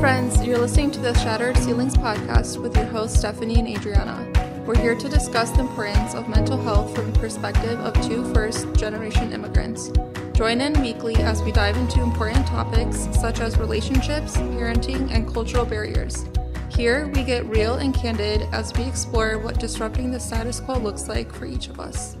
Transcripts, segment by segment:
friends. You're listening to the Shattered Ceilings podcast with your hosts, Stephanie and Adriana. We're here to discuss the importance of mental health from the perspective of two first generation immigrants. Join in weekly as we dive into important topics such as relationships, parenting, and cultural barriers. Here, we get real and candid as we explore what disrupting the status quo looks like for each of us.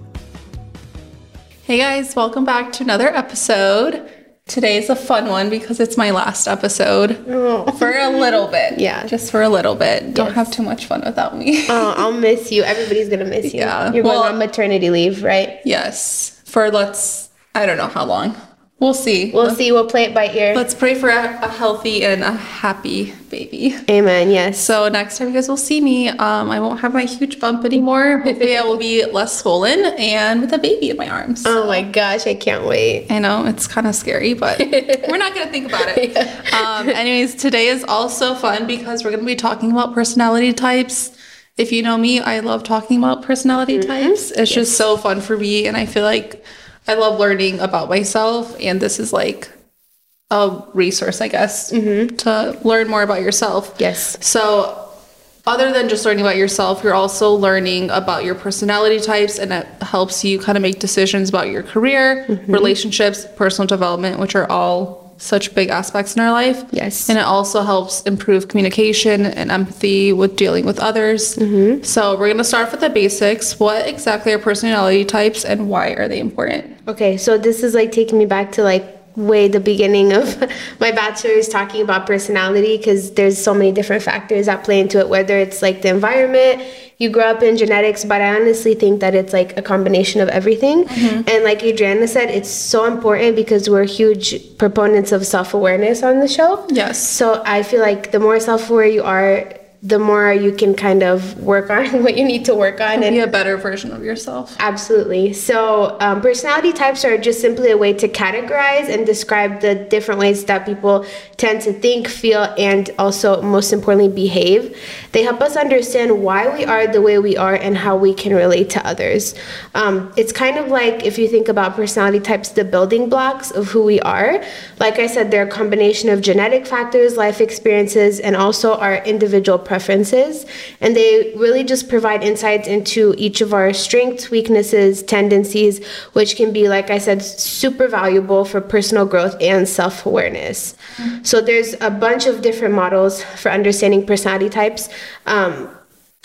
Hey guys, welcome back to another episode. Today's a fun one because it's my last episode Oh. for a little bit. Yeah. Just for a little bit. Don't have too much fun without me. Oh, I'll miss you. Everybody's gonna miss you. Yeah. You're Well- going on maternity leave, right? yes. For let's, I don't know how long. We'll see. We'll see. We'll play it by ear. Let's pray for a, a healthy and a happy baby. Amen. Yes. So next time you guys will see me, um, I won't have my huge bump anymore. Hopefully I will be less swollen and with a baby in my arms. Oh my gosh, I can't wait. I know it's kind of scary, but we're not going to think about it. Um, anyways, today is also fun because we're going to be talking about personality types. If you know me, I love talking about personality types. It's just so fun for me, and I feel like I love learning about myself. And this is like a resource, I guess, mm-hmm. to learn more about yourself. Yes. So, other than just learning about yourself, you're also learning about your personality types, and it helps you kind of make decisions about your career, mm-hmm. relationships, personal development, which are all such big aspects in our life. Yes. And it also helps improve communication and empathy with dealing with others. Mm-hmm. So, we're going to start with the basics. What exactly are personality types, and why are they important? Okay, so this is like taking me back to like way the beginning of my bachelor's talking about personality because there's so many different factors that play into it whether it's like the environment you grow up in genetics but i honestly think that it's like a combination of everything. Mm-hmm. And like adriana said it's so important because we're huge proponents of self-awareness on the show. Yes. so i feel like the more self-aware you are the more you can kind of work on what you need to work on and Be a better version of yourself. Absolutely. So, um, personality types are just simply a way to categorize and describe the different ways that people tend to think, feel, and also, most importantly, behave. They help us understand why we are the way we are and how we can relate to others. Um, it's kind of like if you think about personality types, the building blocks of who we are. Like I said, they're a combination of genetic factors, life experiences, and also our individual preferences. And they really just provide insights into each of our strengths, weaknesses, tendencies, which can be, like I said, super valuable for personal growth and self awareness. So there's a bunch of different models for understanding personality types. Um,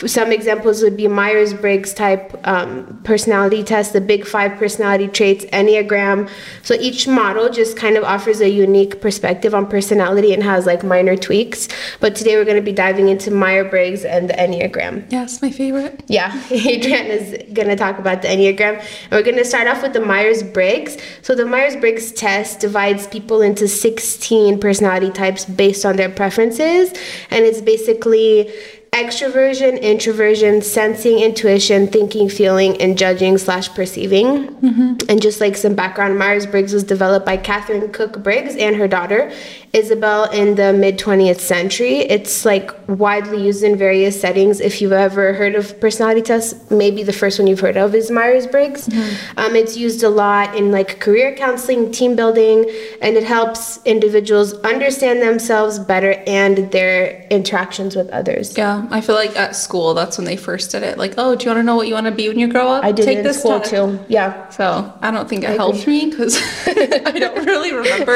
some examples would be Myers Briggs type um, personality test, the Big Five personality traits, Enneagram. So each model just kind of offers a unique perspective on personality and has like minor tweaks. But today we're going to be diving into Myers Briggs and the Enneagram. Yes, my favorite. Yeah, Adrian is going to talk about the Enneagram. And we're going to start off with the Myers Briggs. So, the Myers Briggs test divides people into 16 personality types based on their preferences. And it's basically extroversion, introversion, sensing, intuition, thinking, feeling, and judging slash perceiving. Mm-hmm. And just like some background, Myers Briggs was developed by Katharine Cook Briggs and her daughter Isabel in the mid 20th century. It's like widely used in various settings. If you've ever heard of personality tests, maybe the first one you've heard of is Myers Briggs. Um, it's used a lot in like career counseling, team building, and it helps individuals understand themselves better and their interactions with others. Yeah, I feel like at school that's when they first did it. Like, oh, do you want to know what you want to be when you grow up? I did Take in school test." too. Yeah. So I don't think it helped me because I don't really remember.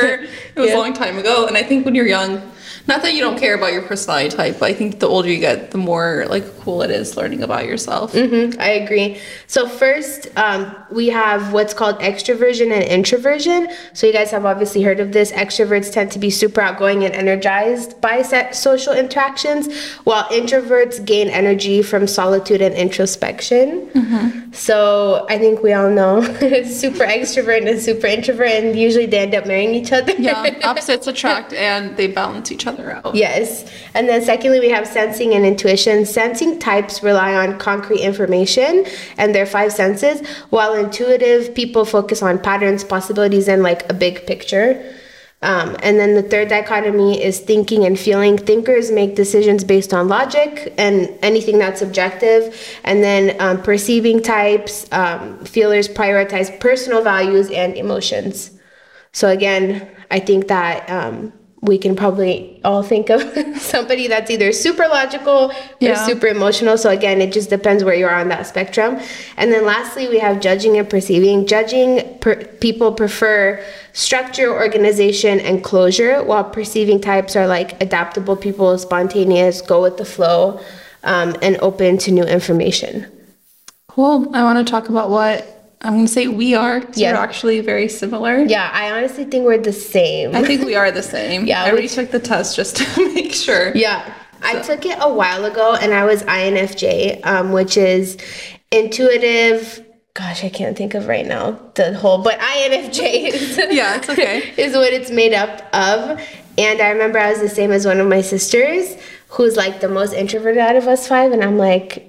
It was Yeah. a long time ago, and I think when you're young, not that you don't care about your personality type, but I think the older you get, the more like cool it is learning about yourself. Mhm, I agree. So first, um, we have what's called extroversion and introversion. So you guys have obviously heard of this. Extroverts tend to be super outgoing and energized by social interactions, while introverts gain energy from solitude and introspection. So I think we all know it's super extrovert and super introvert, and usually they end up marrying each other. Yeah, opposites attract and they balance each other out. Yes. And then secondly, we have sensing and intuition. Sensing types rely on concrete information and their five senses, while intuitive people focus on patterns, possibilities, and like a big picture. Um, and then the third dichotomy is thinking and feeling. Thinkers make decisions based on logic and anything that's objective. And then um, perceiving types, um, feelers prioritize personal values and emotions. So again, I think that um, we can probably all think of somebody that's either super logical or super emotional. So again, it just depends where you are on that spectrum. And then lastly, we have judging and perceiving. Judging per- people prefer structure, organization, and closure, while perceiving types are like adaptable people, spontaneous, go with the flow, um, and open to new information. Cool. I want to talk about what I'm going to say we are. Yeah. We're actually very similar. Yeah, I honestly think we're the same. I think we are the same. Yeah, I retook the test just to make sure. Yeah. I took it a while ago and I was INFJ, um, which is intuitive. Gosh, I can't think of right now the whole, but INFJ is, Yeah, it's okay. is what it's made up of. And I remember I was the same as one of my sisters who's like the most introverted out of us five. And I'm like,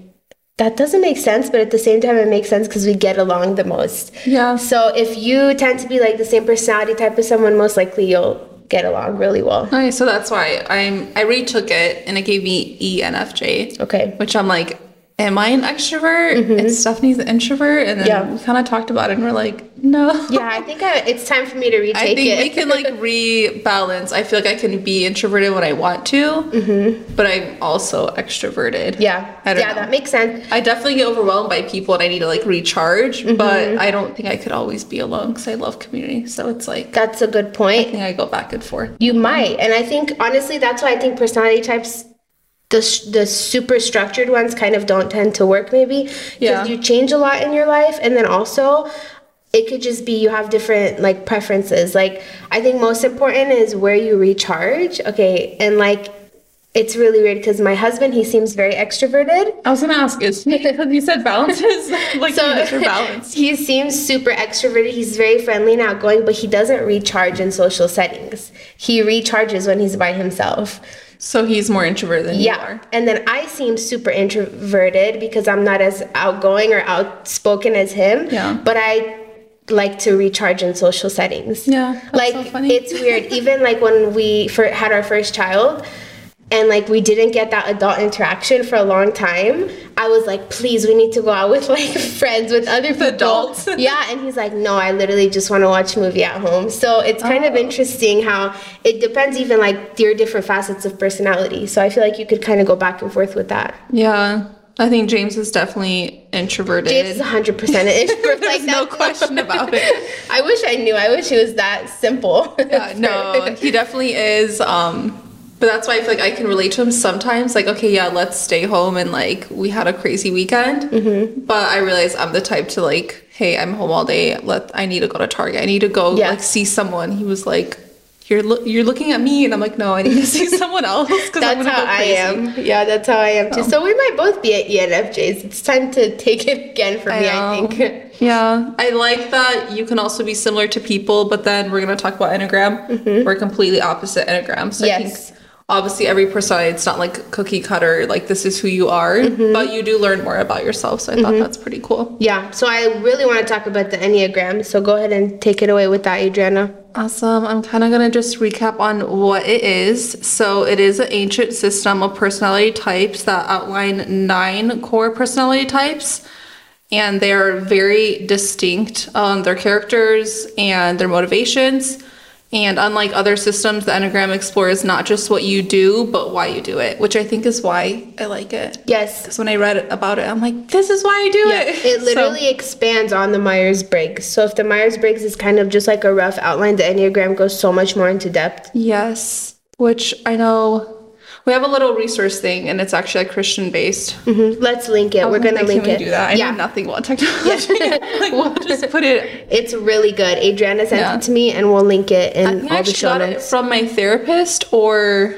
that doesn't make sense, but at the same time, it makes sense because we get along the most. Yeah. So if you tend to be like the same personality type as someone, most likely you'll get along really well. Okay, so that's why I'm I retook it and it gave me ENFJ. Okay. Which I'm like, am I an extrovert? And Stephanie's an introvert. And then Mm-hmm. Yeah. we kind of talked about it and we're like, no. Yeah, I think I, it's time for me to retake it. I think it. we can like rebalance. I feel like I can be introverted when I want to, but I'm also extroverted. Mm-hmm. yeah, I yeah, know. that makes sense. I definitely get overwhelmed by people and I need to like recharge, Mm-hmm. but I don't think I could always be alone because I love community. So it's like, That's a good point. think I go back and forth. You might, and I think honestly, that's why I think personality types, the the super structured ones, kind of don't tend to work. Maybe because Yeah. you change a lot in your life, and then also. It could just be you have different like preferences. Like I think most important is where you recharge. Okay, and like it's really weird because my husband he seems very extroverted, I was gonna ask, is you said balances, like So you are balanced. he seems super extroverted. He's very friendly and outgoing, but he doesn't recharge in social settings. He recharges when he's by himself. So he's more introverted than you Yeah. are. And then I seem super introverted because I'm not as outgoing or outspoken as him. Yeah. But I like to recharge in social settings. Yeah, Like so funny. it's weird. Even like when we fir- had our first child and like we didn't get that adult interaction for a long time, I was like, please, we need to go out with like friends with other people. adults. yeah, and he's like, no, I literally just want to watch a movie at home. So it's kind of Oh. interesting how it depends even like your different facets of personality. So I feel like you could kind of go back and forth with that. Yeah. I think James is definitely introverted. James is 100% an introvert. There's like no question about it. I wish I knew. I wish it was that simple. Yeah, no, he definitely is. Um, but that's why I feel like I can relate to him sometimes. Like, okay, yeah, let's stay home and like we had a crazy weekend. Mm-hmm. But I realize I'm the type to like, hey, I'm home all day. Let I need to go to Target. I need to go Yeah. like see someone. He was like, you're lo- you're looking at me, and I'm like, no, I need to see someone else because I'm That's how go I am. Yeah, that's how I am too. So we might both be at ENFJs. It's time to take it again for me, I think. Yeah, I like that you can also be similar to people, but then we're gonna talk about enneagram. We're completely opposite enneagram. So I Mm-hmm. Yes. Think obviously every personality it's not like cookie cutter, like this is who you are, Mm-hmm. but you do learn more about yourself. So I thought that's pretty cool. Yeah, so I really want to talk about the Enneagram. So go ahead and take it away with that, Adriana. Awesome. I'm kind of going to just recap on what it is. So, it is an ancient system of personality types that outline nine core personality types, and they are very distinct on their characters and their motivations. And unlike other systems, the Enneagram explores not just what you do, but why you do it, which I think is why I like it. Yes. Because when I read about it, I'm like, this is why I do Yeah, it. it So- literally expands on the Myers Briggs. So if the Myers Briggs is kind of just like a rough outline, the Enneagram goes so much more into depth. Yes, which I know we have a little resource thing, and it's actually like Christian based. hmm Let's link it. We're gonna link it. do that? I yeah, know nothing about technology. like we'll just put it. it's really good. Adriana sent Yeah. it to me, and we'll link it in all the show got it notes. from my therapist, or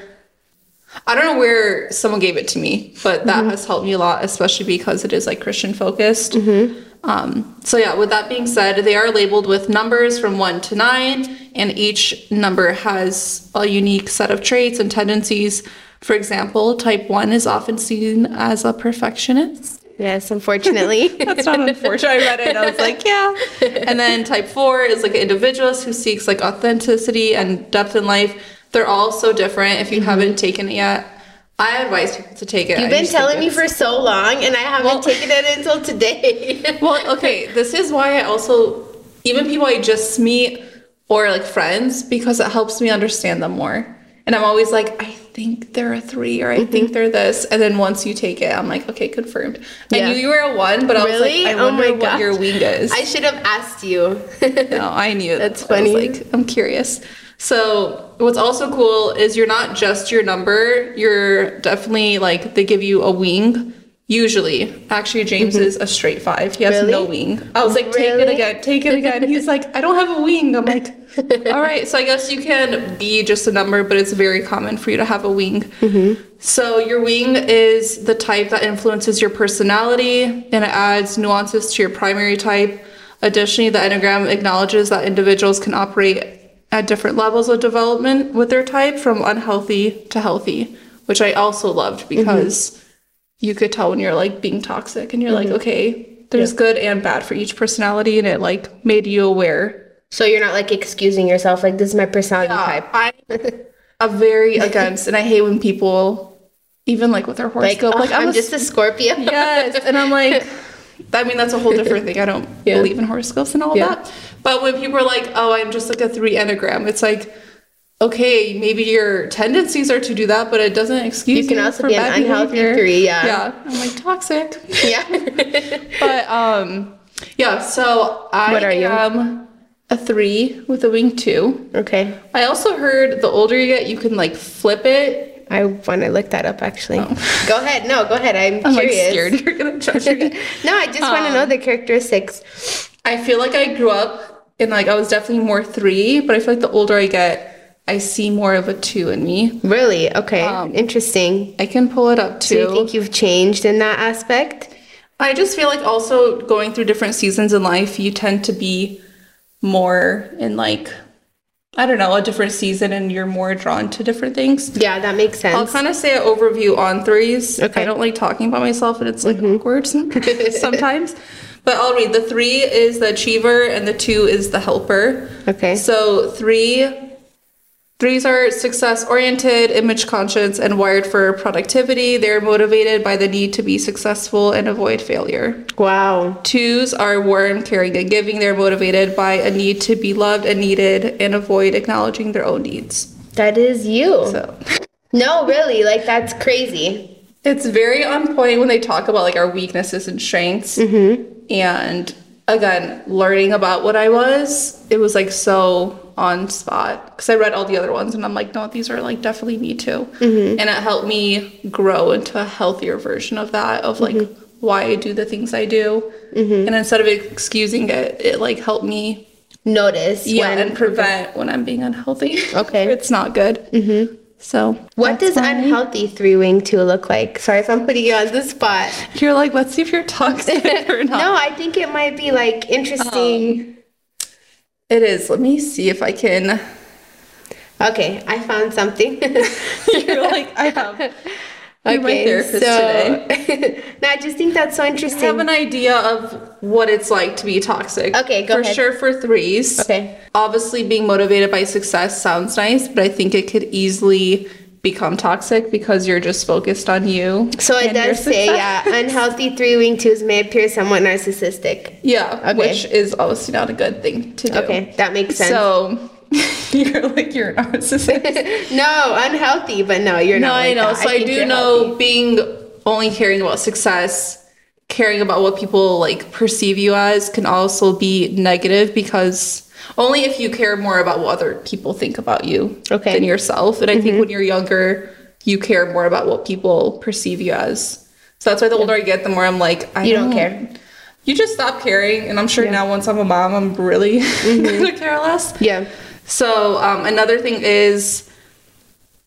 I don't know where someone gave it to me, but that Mm-hmm. has helped me a lot, especially because it is like Christian focused. Mm-hmm. Um, so yeah, with that being said, they are labeled with numbers from one to nine, and each number has a unique set of traits and tendencies. For example, type one is often seen as a perfectionist. Yes, unfortunately. That's not unfortunate. I read it and I was like, yeah. And then type four is like an individualist who seeks like authenticity and depth in life. They're all so different. If you haven't taken it yet, I advise people to take it. Mm-hmm. You've been telling me for so long, and I haven't Well- taken it until today. Well, okay, this is why I also even people I just meet or like friends because it helps me understand them more. And I'm always like, I think they're a three or I Mm-hmm. think they're this. And then once you take it, I'm like, okay, confirmed. I knew you were a one, but I was like, I Oh wonder my what gosh. your wing is. I should have asked you. no, I knew. That's I was funny. like, I'm curious. So what's also cool is you're not just your number. You're definitely like they give you a wing. Usually, actually, James is a straight five. He has Mm-hmm. Really? no wing. I was like, take it again, take it again. He's like, I don't have a wing. I'm like, all right. So I guess you can be just a number, but it's very common for you to have a wing. Mm-hmm. So your wing is the type that influences your personality and it adds nuances to your primary type. Additionally, the Enneagram acknowledges that individuals can operate at different levels of development with their type from unhealthy to healthy, which I also loved because you could tell when you're like being toxic and you're like, mm-hmm. okay, there's good and bad for each personality and it like made you aware. so you're not like excusing yourself, like this is my personality type. I'm a very against and I hate when people even like with their Like, horoscope, oh, like, I'm a just a Scorpio. yes and i'm like i mean that's a whole different thing i don't Yeah. believe in horoscopes and all Yeah. that but when people are like oh i'm just like a three enneagram it's like okay maybe your tendencies are to do that but it doesn't excuse You can also for be an unhealthy behavior. three, yeah. yeah i'm like toxic yeah. but um yeah so i What are you? am a three with a wing two okay. i also heard the older you get you can like flip it I want to look that up actually. Go ahead. No, go ahead. I'm, Oh. i'm like curious. scared you're gonna judge me no, I just want to Um, know the characteristics. I feel like I grew up and like I was definitely more three, but I feel like the older I get, I see more of a two in me. Really? Okay. um, Interesting. I can pull it up Do too. you think you've changed in that aspect? I just feel like also going through different seasons in life, you tend to be more in like I don't know, a different season and you're more drawn to different things. Yeah, that makes sense. I'll kind of say an overview on threes. Okay. I don't like talking about myself and it's like awkward sometimes. But I'll read. The three is the achiever and the two is the helper. Okay. So three threes are success oriented, image conscious, and wired for productivity. They're motivated by the need to be successful and avoid failure. Wow. Twos are warm, caring, and giving. They're motivated by a need to be loved and needed and avoid acknowledging their own needs. That is you. So No, really. Like that's crazy. It's very on point when they talk about like our weaknesses and strengths. Mm-hmm. And again, learning about what I was, it was like so on spot because I read all the other ones and I'm like, no, these are like definitely me too. Mm-hmm. And it helped me grow into a healthier version of that, of like mm-hmm. why I do the things I do. Mm-hmm. And instead of excusing it, it like helped me, Notice. yeah, when- and prevent when I'm being unhealthy. Okay. it's not good. So, What does why- unhealthy three wing two look like? Sorry if I'm putting you on the spot. You're like, let's see if you're toxic or not. No, I think it might be like interesting. Um, it is. Let me see if I can. Okay, I found something. You're like, I have. You're my therapist today. no, I just think that's so interesting. I have an idea of what it's like to be toxic. Okay, go for ahead. sure for threes. Okay. Obviously, being motivated by success sounds nice, but I think it could easily become toxic because you're just focused on you. So it does say, yeah, uh, unhealthy three wing twos may appear somewhat narcissistic. Yeah, Okay. which is obviously not a good thing to do. Okay, that makes sense. So you're like you're a narcissist. no, unhealthy, but no, you're not. No, not. I know. that. So I, think do know healthy. being only caring about success, caring about what people like perceive you as can also be negative because only if you care more about what other people think about you Okay. than yourself. And I Mm-hmm. think when you're younger, you care more about what people perceive you as. So that's why the older I get, the more I'm like, I You don't care. You just stop caring, and I'm sure now once I'm a mom, I'm really Mm-hmm. gonna care less. Yeah. So um, another thing is,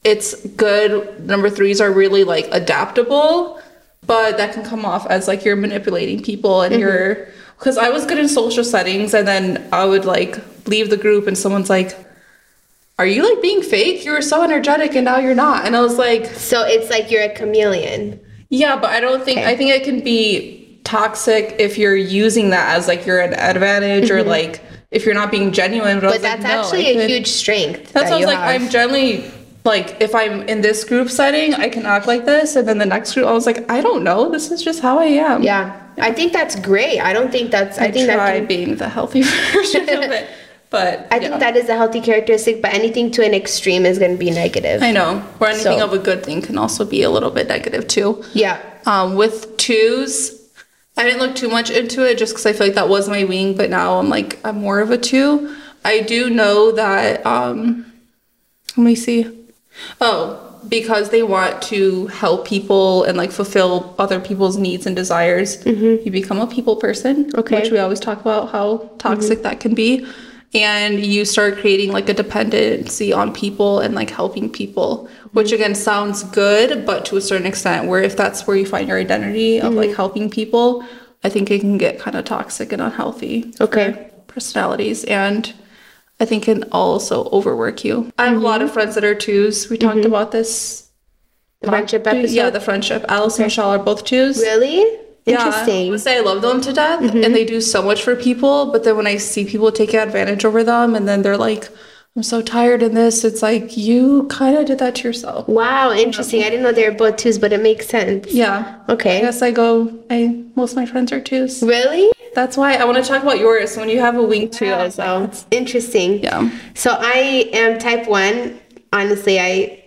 it's good. Number threes are really like adaptable, but that can come off as like you're manipulating people and you're. Because I was good in social settings, and then I would like leave the group, and someone's like, "Are you like being fake? You were so energetic, and now you're not." And I was like, So it's like you're a chameleon. "Yeah, but I don't think. Okay. I think it can be toxic if you're using that as like you're an advantage, or like if you're not being genuine." But. But that's like, actually a huge strength. that's that I was like. have. I'm generally like, if I'm in this group setting, I can act like this, and then the next group, I was like, I don't know. This is just how I am. Yeah, I think that's great. I don't think that's. I, I, think try that. Can, being the healthy version of it. But I yeah. think that is a healthy characteristic, but anything to an extreme is going to be negative. I know. Or anything So- of a good thing can also be a little bit negative too. Yeah. Um, with twos, I didn't look too much into it just because I feel like that was my wing, but now I'm like I'm more of a two. I do know that. Um, let me see. Oh, because they want to help people and like fulfill other people's needs and desires, you become a people person. Okay. Which we always talk about how toxic that can be. And you start creating like a dependency on people and like helping people, which mm-hmm. again sounds good, but to a certain extent, where if that's where you find your identity of mm-hmm. like helping people, I think it can get kind of toxic and unhealthy. Okay. personalities. And I think it can also overwork you. I have a lot of mm-hmm. friends that are twos. We talked about this. The friendship episode. Yeah, the friendship. Alice and Michelle are both twos. Really? Yeah, I Interesting. would say I love them to death, and mm-hmm. they do so much for people. But then when I see people taking advantage over them, and then they're like, "I'm so tired in this," it's like you kind of did that to yourself. Wow, interesting. I didn't know they were both twos, but it makes sense. Yeah. Okay. I guess I go. I most of my friends are twos. Really? That's why I want to talk about yours. When you have a wing two, I was like, interesting. yeah. So I am type one. Honestly, I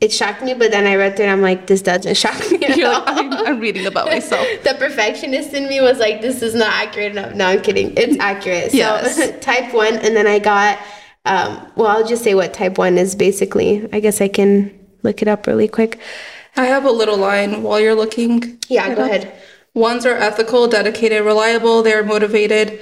it shocked me, but then I read through and I'm like, this doesn't shock me You're like, I'm, I'm reading about myself. the perfectionist in me was like, this is not accurate enough. No, I'm kidding. It's accurate. So Yes. type one, and then I got um, well, I'll just say what type one is basically. I guess I can look it up really quick. I have a little line while you're looking. Yeah, go ahead. Ones are ethical, dedicated, reliable. They are motivated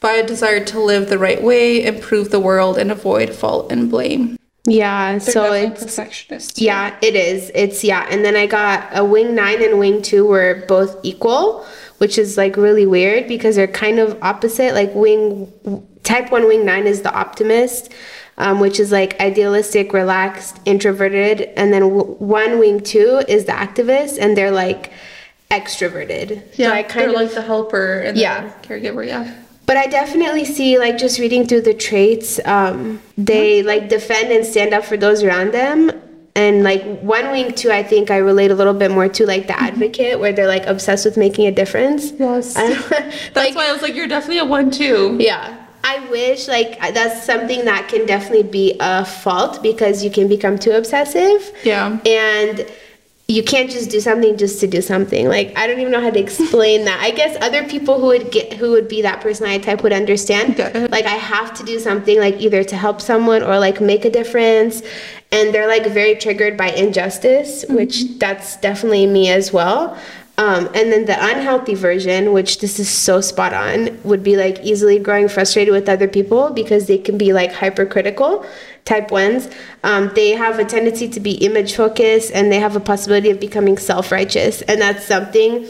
by a desire to live the right way, improve the world, and avoid fault and blame. Yeah, so Definitely it's perfectionist. Yeah, it is. It's yeah, and then I got a wing nine and wing two were both equal, which is like really weird because they're kind of opposite. Like wing type one wing nine is the optimist, um, which is like idealistic, relaxed, introverted, and then w- one wing two is the activist, and they're like extroverted. Yeah, so I kind they're of like the helper and Yeah. the caregiver. Yeah. But I definitely see, like, just reading through the traits, um, they like defend and stand up for those around them. And like one wing two, I think I relate a little bit more to like the advocate, where they're like obsessed with making a difference. Yes. That's like, why I was like, you're definitely a one too. yeah. I wish like that's something that can definitely be a fault because you can become too obsessive. Yeah. And you can't just do something just to do something. Like I don't even know how to explain that. I guess other people who would get who would be that personality type would understand. Like I have to do something like either to help someone or like make a difference. And they're like very triggered by injustice, mm-hmm. which that's definitely me as well. Um, and then the unhealthy version, which this is so spot on, would be like easily growing frustrated with other people because they can be like hypercritical. Type ones, um, they have a tendency to be image focused and they have a possibility of becoming self righteous. And that's something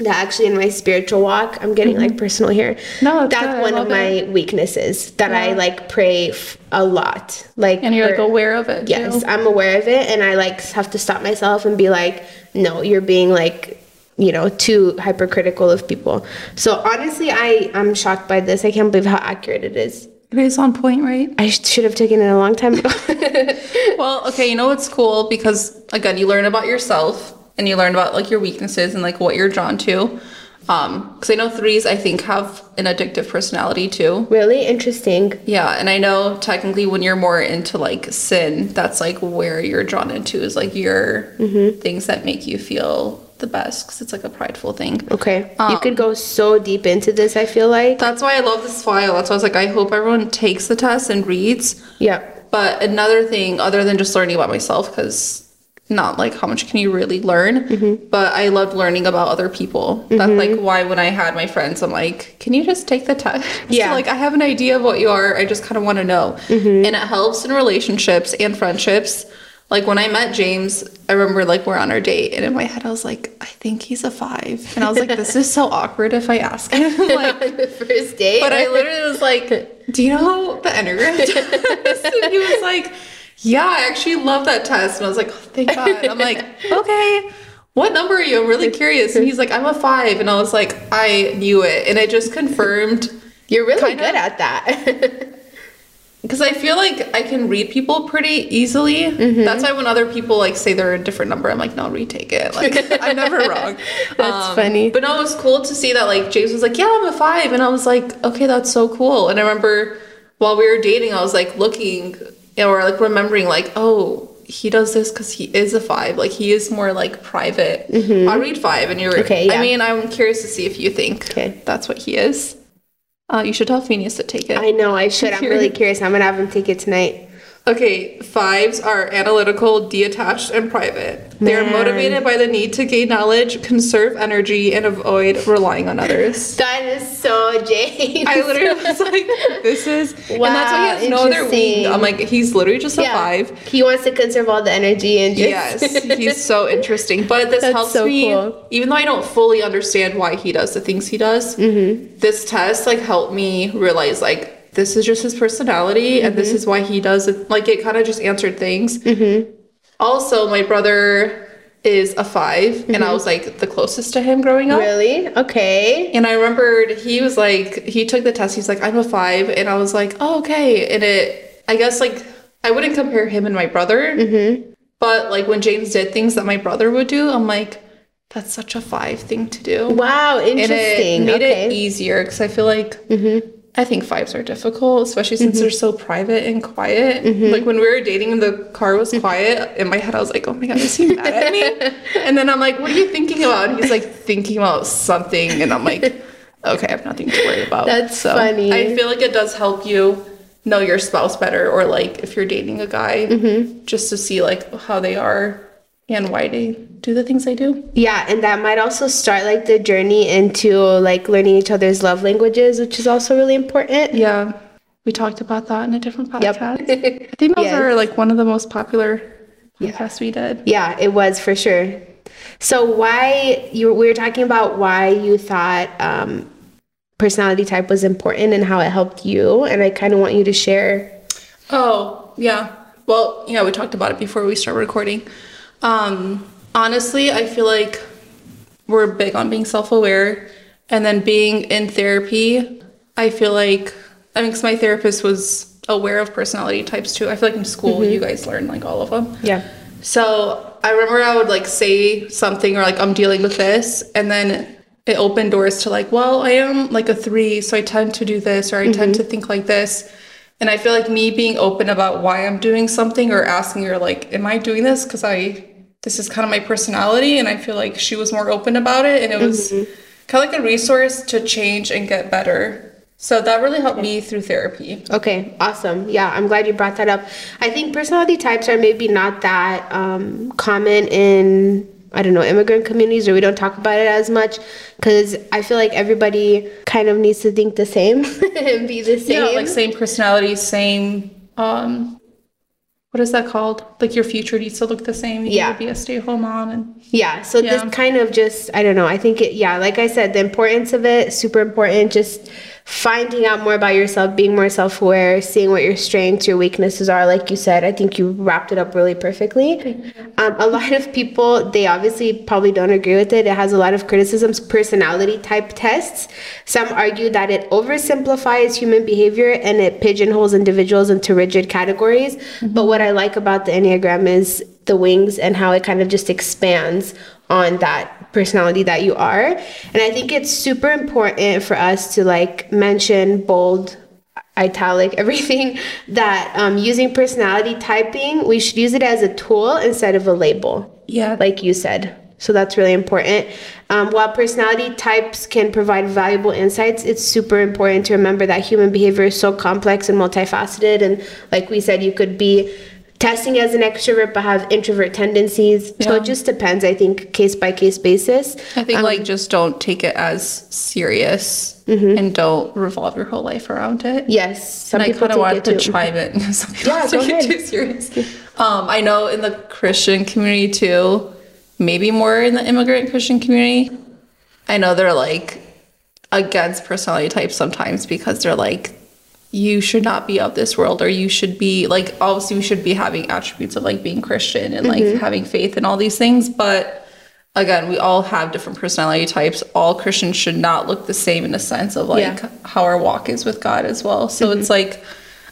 that actually in my spiritual walk, I'm getting like personal here. Mm-hmm. No, that's good. One of my weaknesses that I like pray f- a lot. Like, And you're like aware of it. Yes, too. I'm aware of it, and I like have to stop myself and be like, no, you're being like, you know, too hypercritical of people. So honestly, I I'm shocked by this. I can't believe how accurate it is. It is on point, right? I sh- should have taken it a long time ago. Well, okay, you know what's cool because again, you learn about yourself and you learn about like your weaknesses and like what you're drawn to. Um, because I know threes I think have an addictive personality too. really interesting. Yeah, and I know technically when you're more into like sin, that's like where you're drawn into is like your things that make you feel the best because it's like a prideful thing. Okay, you Um, could go so deep into this. I feel like. That's why I love this file. That's why I was like, I hope everyone takes the test and reads. Yeah. But another thing, other than just learning about myself, because not like how much can you really learn, Mm-hmm. but I loved learning about other people. That's like why when I had my friends, I'm like, can you just take the test? Yeah. like I have an idea of what you are. I just kind of want to know, Mm-hmm. and it helps in relationships and friendships. Like when I met James, I remember like we're on our date, and in my head I was like, I think he's a five, and I was like, this is so awkward if I ask him. like, the first date. but I literally was like, "Do you know the Enneagram test?" and he was like, "Yeah, I actually love that test." And I was like, oh, "Thank God." I'm like, "Okay, what number are you? I'm really curious." And he's like, "I'm a five. and I was like, "I knew it," and it just confirmed You're really good of- at that. Because I feel like I can read people pretty easily. Mm-hmm. That's why when other people like say they're a different number, I'm like, "No, retake it." Like I'm never wrong. Um, That's funny. But no, it was cool to see that like James was like, "Yeah, I'm a five. and I was like, "Okay, that's so cool." And I remember while we were dating, I was like looking or like remembering, like, oh, he does this because he is a five. Like he is more like private. I'll read five, and you're. Mm-hmm. Okay, yeah. I mean, I'm curious to see if you think Okay. that's what he is. Uh, you should tell Phineas to take it. I know I should. I'm really curious. I'm gonna have him take it tonight. Okay, fives are analytical, detached, and private. They are motivated by the need to gain knowledge, conserve energy, and avoid relying on others. That is so James. I literally was like, this is, Wow, and that's why he has no other wing. I'm like, he's literally just a five. He wants to conserve all the energy and just Yes, he's so interesting. But this That's helps so me, cool. even though I don't fully understand why he does the things he does. Mm-hmm. This test like helped me realize like this is just his personality, and Mm-hmm. this is why he does it. Like it kind of just answered things. Also, my brother is a 5 and I was like the closest to him growing up. Mm-hmm. really okay. And I remembered he was like, he took the test. He's like, I'm a five. And I was like, oh, okay. And it, I guess like, I wouldn't compare him and my brother. Mm-hmm. But like when James did things that my brother would do, I'm like, that's such a five thing to do. Wow, And interesting. it made okay. it easier because I feel like I think fives are difficult, especially since mm-hmm. they're so private and quiet. Mm-hmm. Like when we were dating and the car was mm-hmm. quiet, in my head I was like, oh my god, is he mad at me? and then I'm like, what are you thinking about? And he's like thinking about something, and I'm like, okay, I have nothing to worry about. That's so funny. I feel like it does help you know your spouse better, or like if you're dating a guy, just to see like how they are and why they do the things they do. Yeah, and that might also start like the journey into like learning each other's love languages, which is also really important. Yeah, we talked about that in a different Yep. podcast. I think those Yes. are like one of the most popular podcasts we did. Yeah, it was for sure. So why you we were talking about why you thought um, personality type was important and how it helped you, and I kind of want you to share. Oh, yeah. Well, yeah, we talked about it before we start recording. Um, honestly, I feel like we're big on being self aware and then being in therapy. I feel like, I mean, because my therapist was aware of personality types too. I feel like in school, you guys learn like all of them. Yeah. So I remember I would like say something or like I'm dealing with this, and then it opened doors to like, well, I am like a three, so I tend to do this or I tend to think like this. And I feel like me being open about why I'm doing something or asking her like, am I doing this because I this is kind of my personality, and I feel like she was more open about it, and it was kind of like a resource to change and get better. So that really helped me through therapy. Okay, awesome. Yeah, I'm glad you brought that up. I think personality types are maybe not that um, common in, I don't know, immigrant communities, or we don't talk about it as much because I feel like everybody kind of needs to think the same and be the same. Yeah, like same personality, same um what is that called? Like your future needs to look the same. You Yeah. yeah. be a stay at home mom and Yeah, so Yeah. this kind of just, I don't know, I think it, yeah, like I said, the importance of it, super important. Just finding out more about yourself, being more self aware, seeing what your strengths, your weaknesses are. Like you said, I think you wrapped it up really perfectly. Um, a lot of people, they obviously probably don't agree with it. It has a lot of criticisms, personality type tests. Some argue that it oversimplifies human behavior and it pigeonholes individuals into rigid categories. But what I like about the Enneagram is the wings and how it kind of just expands on that personality that you are. And I think it's super important for us to like mention bold italic everything that um, using personality typing we should use it as a tool instead of a label Yeah. like you said so that's really important um, while personality types can provide valuable insights it's super important to remember that human behavior is so complex and multifaceted and like we said you could be testing as an extrovert but have introvert tendencies so it just depends i think case by case basis I think like just don't take it as serious and don't revolve your whole life around it. yes some and I people kind of wanted it to too. chime in. Some people Yeah, take it too serious. Um, I know in the Christian community too, maybe more in the immigrant Christian community. I know they're like against personality types sometimes because they're like, you should not be of this world, or you should be like, obviously, we should be having attributes of like being Christian and like mm-hmm. having faith and all these things. But again, we all have different personality types. All Christians should not look the same in the sense of like Yeah. how our walk is with God as well. So it's mm-hmm. like,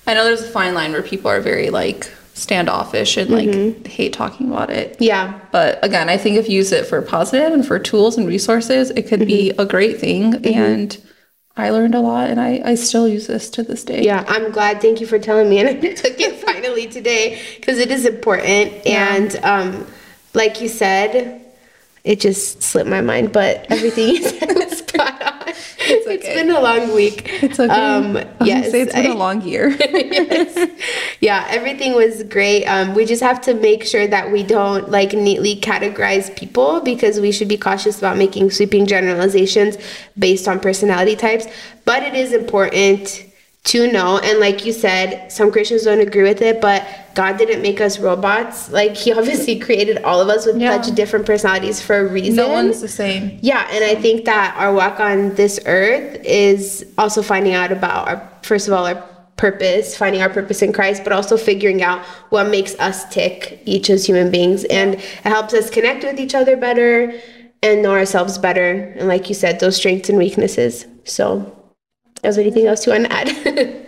I know there's a fine line where people are very like standoffish and like mm-hmm. hate talking about it. yeah But again, I think if you use it for positive and for tools and resources, it could be a great thing. And I learned a lot and I, I still use this to this day. Yeah, I'm glad. Thank you for telling me. And I took it finally today because it is important. Yeah. And um, like you said, it just slipped my mind, but everything you said was It's, okay. been a long week. It's okay. Um, I was gonna yes, say it's been I- a long year. yes. Yeah, everything was great. Um, we just have to make sure that we don't like neatly categorize people because we should be cautious about making sweeping generalizations based on personality types. But it is important to know, and like you said, some Christians don't agree with it, but God didn't make us robots. Like He obviously created all of us with Yeah. such different personalities for a reason. no one's the same. Yeah, and I think that our walk on this earth is also finding out about our first of all our purpose, finding our purpose in Christ, but also figuring out what makes us tick each as human beings and it helps us connect with each other better and know ourselves better and like you said those strengths and weaknesses. So is there anything else you want to add?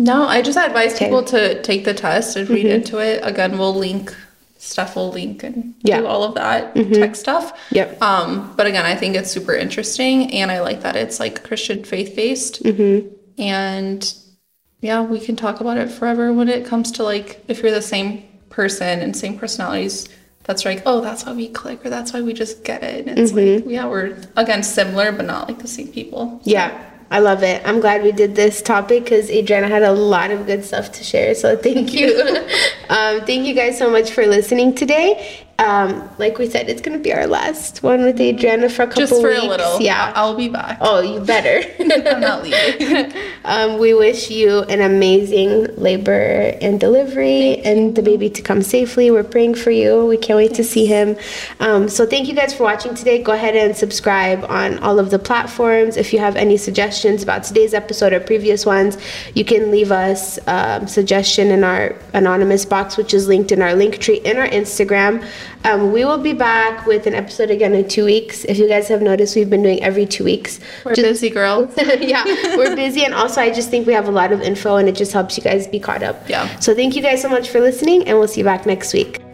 No, I just advise Okay. people to take the test and read mm-hmm. into it. Again, we'll link Steph will link and Yeah. do all of that mm-hmm. tech stuff. Yep. Um, but again, I think it's super interesting and I like that it's like Christian faith based. Mm-hmm. And yeah, we can talk about it forever when it comes to like if you're the same person and same personalities. That's like, oh, that's why we click, or that's why we just get it. And it's like, yeah, we're again similar, but not like the same people. Yeah, I love it. I'm glad we did this topic because Adriana had a lot of good stuff to share. So thank you. um, thank you guys so much for listening today. Um, like we said, it's gonna be our last one with Adriana for a couple Just for weeks. a little. Yeah. I'll be back. Oh, you better. I'm not leaving. um, we wish you an amazing labor and delivery and the baby to come safely. We're praying for you. We can't wait to see him. Um, so, thank you guys for watching today. Go ahead and subscribe on all of the platforms. If you have any suggestions about today's episode or previous ones, you can leave us um, suggestion in our anonymous box, which is linked in our link tree in our Instagram. Um, we will be back with an episode again in two weeks. If you guys have noticed, we've been doing every two weeks. We're busy girls. yeah, we're busy, and also I just think we have a lot of info, and it just helps you guys be caught up. Yeah. So thank you guys so much for listening, and we'll see you back next week.